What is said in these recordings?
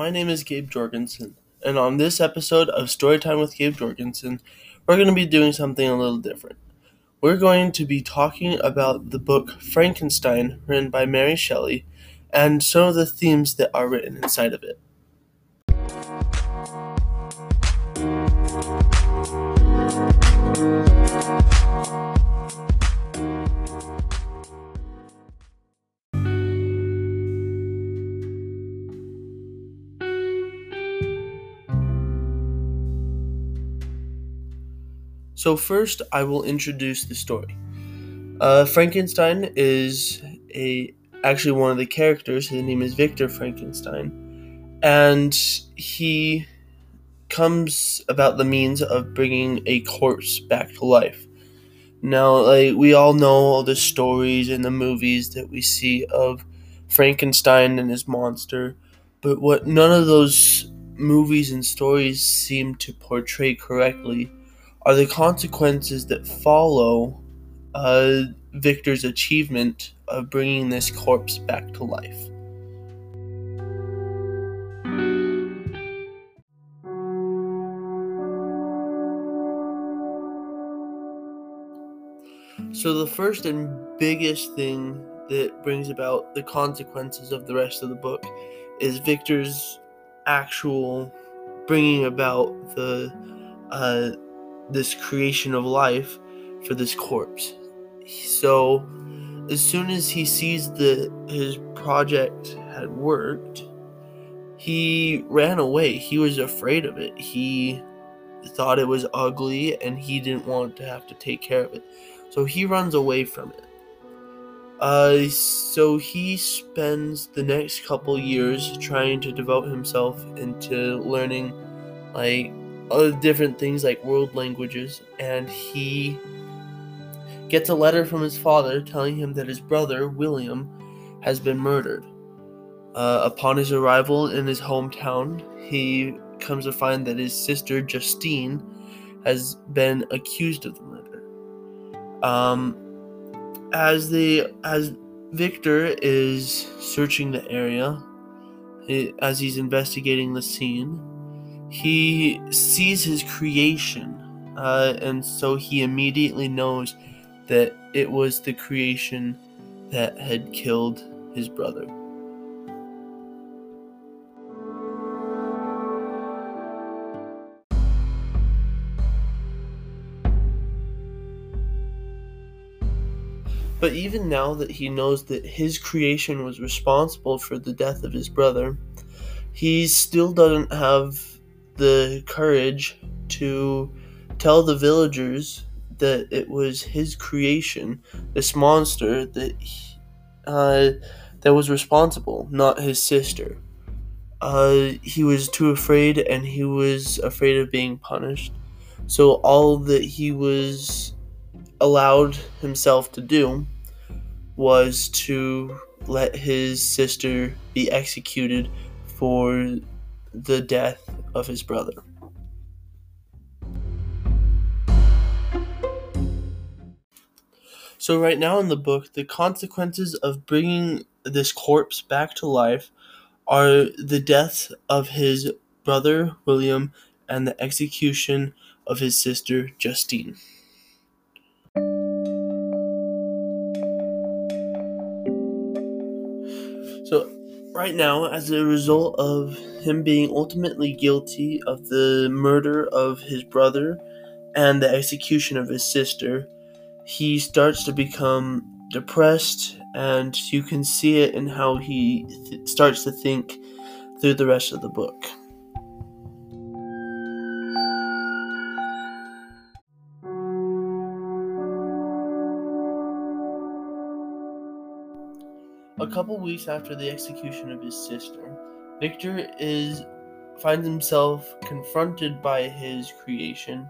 My name is Gabe Jorgensen, and on this episode of Storytime with Gabe Jorgensen, we're going to be doing something a little different. We're going to be talking about the book Frankenstein, written by Mary Shelley, and some of the themes that are written inside of it. So, first, I will introduce the story. Uh, Frankenstein is a actually one of the characters. His name is Victor Frankenstein, and he comes about the means of bringing a corpse back to life. Now, like we all know all the stories and the movies that we see of Frankenstein and his monster, but what none of those movies and stories seem to portray correctly are the consequences that follow uh, Victor's achievement of bringing this corpse back to life. So, the first and biggest thing that brings about the consequences of the rest of the book is Victor's actual bringing about the uh, this creation of life for this corpse. So, as soon as he sees that his project had worked, he ran away. He was afraid of it. He thought it was ugly and he didn't want to have to take care of it. So he runs away from it. Uh, so he spends the next couple years trying to devote himself into learning like other different things like world languages, and he gets a letter from his father telling him that his brother, William, has been murdered. Uh, upon his arrival in his hometown, he comes to find that his sister, Justine, has been accused of the murder. Um, as the as Victor is searching the area, as he's investigating the scene, he sees his creation, uh, and so he immediately knows that it was the creation that had killed his brother. But even now that he knows that his creation was responsible for the death of his brother, he still doesn't have the courage to tell the villagers that it was his creation, this monster that he, uh, that was responsible, not his sister. Uh, he was too afraid, and he was afraid of being punished. So all that he was allowed himself to do was to let his sister be executed for the death of his brother. So, right now in the book, the consequences of bringing this corpse back to life are the death of his brother William and the execution of his sister Justine. Right now, as a result of him being ultimately guilty of the murder of his brother and the execution of his sister, he starts to become depressed, and you can see it in how he th- starts to think through the rest of the book. A couple weeks after the execution of his sister, Victor is finds himself confronted by his creation,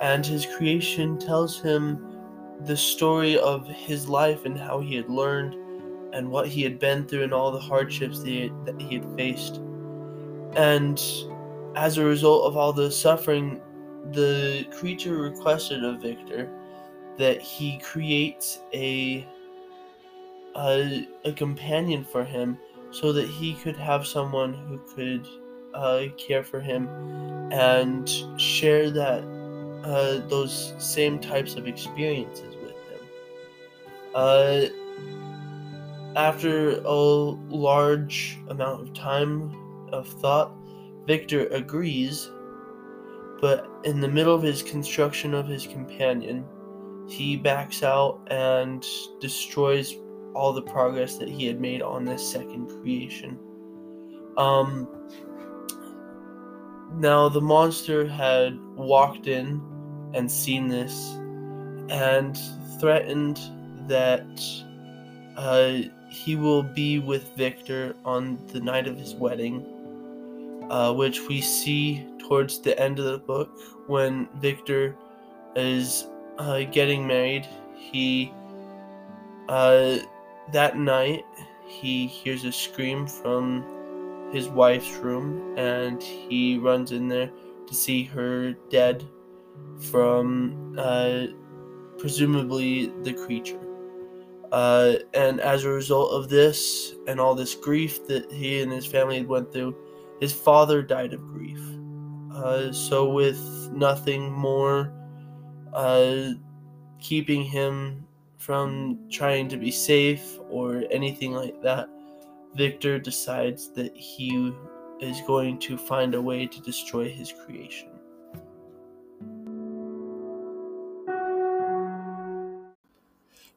and his creation tells him the story of his life and how he had learned and what he had been through and all the hardships that he had, that he had faced. And as a result of all the suffering, the creature requested of Victor that he creates a a, a companion for him so that he could have someone who could uh, care for him and share that uh, those same types of experiences with him. Uh, after a large amount of time of thought, Victor agrees, but in the middle of his construction of his companion, he backs out and destroys all the progress that he had made on this second creation. Um, now, the monster had walked in and seen this and threatened that uh, he will be with Victor on the night of his wedding, uh, which we see towards the end of the book when Victor is uh, getting married. He uh, that night he hears a scream from his wife's room and he runs in there to see her dead from uh, presumably the creature. Uh, and as a result of this and all this grief that he and his family had went through, his father died of grief. Uh, so with nothing more uh, keeping him from trying to be safe or anything like that, Victor decides that he is going to find a way to destroy his creation.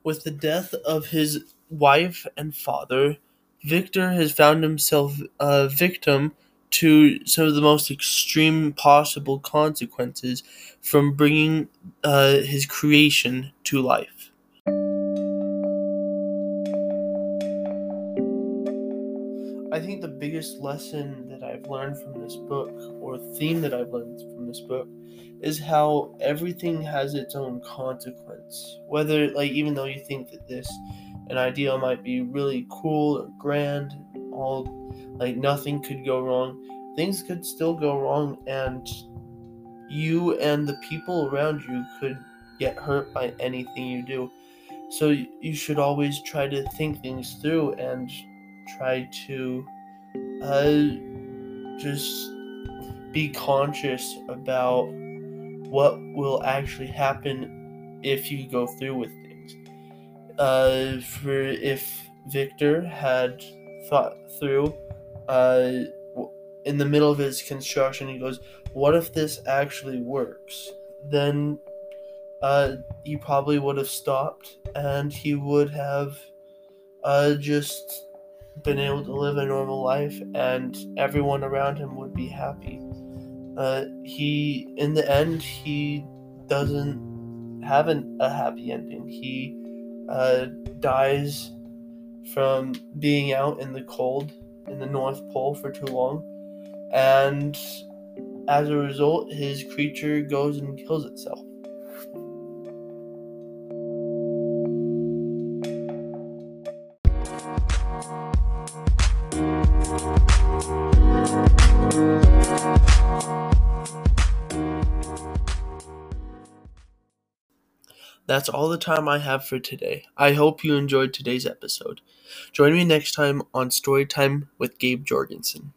With the death of his wife and father, Victor has found himself a victim to some of the most extreme possible consequences from bringing uh, his creation to life. I think the biggest lesson that I've learned from this book, or theme that I've learned from this book, is how everything has its own consequence. Whether, like, even though you think that this an idea might be really cool or grand, all like nothing could go wrong, things could still go wrong, and you and the people around you could get hurt by anything you do. So you should always try to think things through and try to uh, just be conscious about what will actually happen if you go through with things. Uh, for if Victor had thought through, uh, in the middle of his construction, he goes, "What if this actually works?" Then, uh, he probably would have stopped, and he would have, uh, just been able to live a normal life, and everyone around him would be happy. Uh, he, in the end, he doesn't have an, a happy ending. He uh, dies from being out in the cold in the North Pole for too long, and as a result, his creature goes and kills itself. that's all the time I have for today. I hope you enjoyed today's episode. Join me next time on Storytime with Gabe Jorgensen.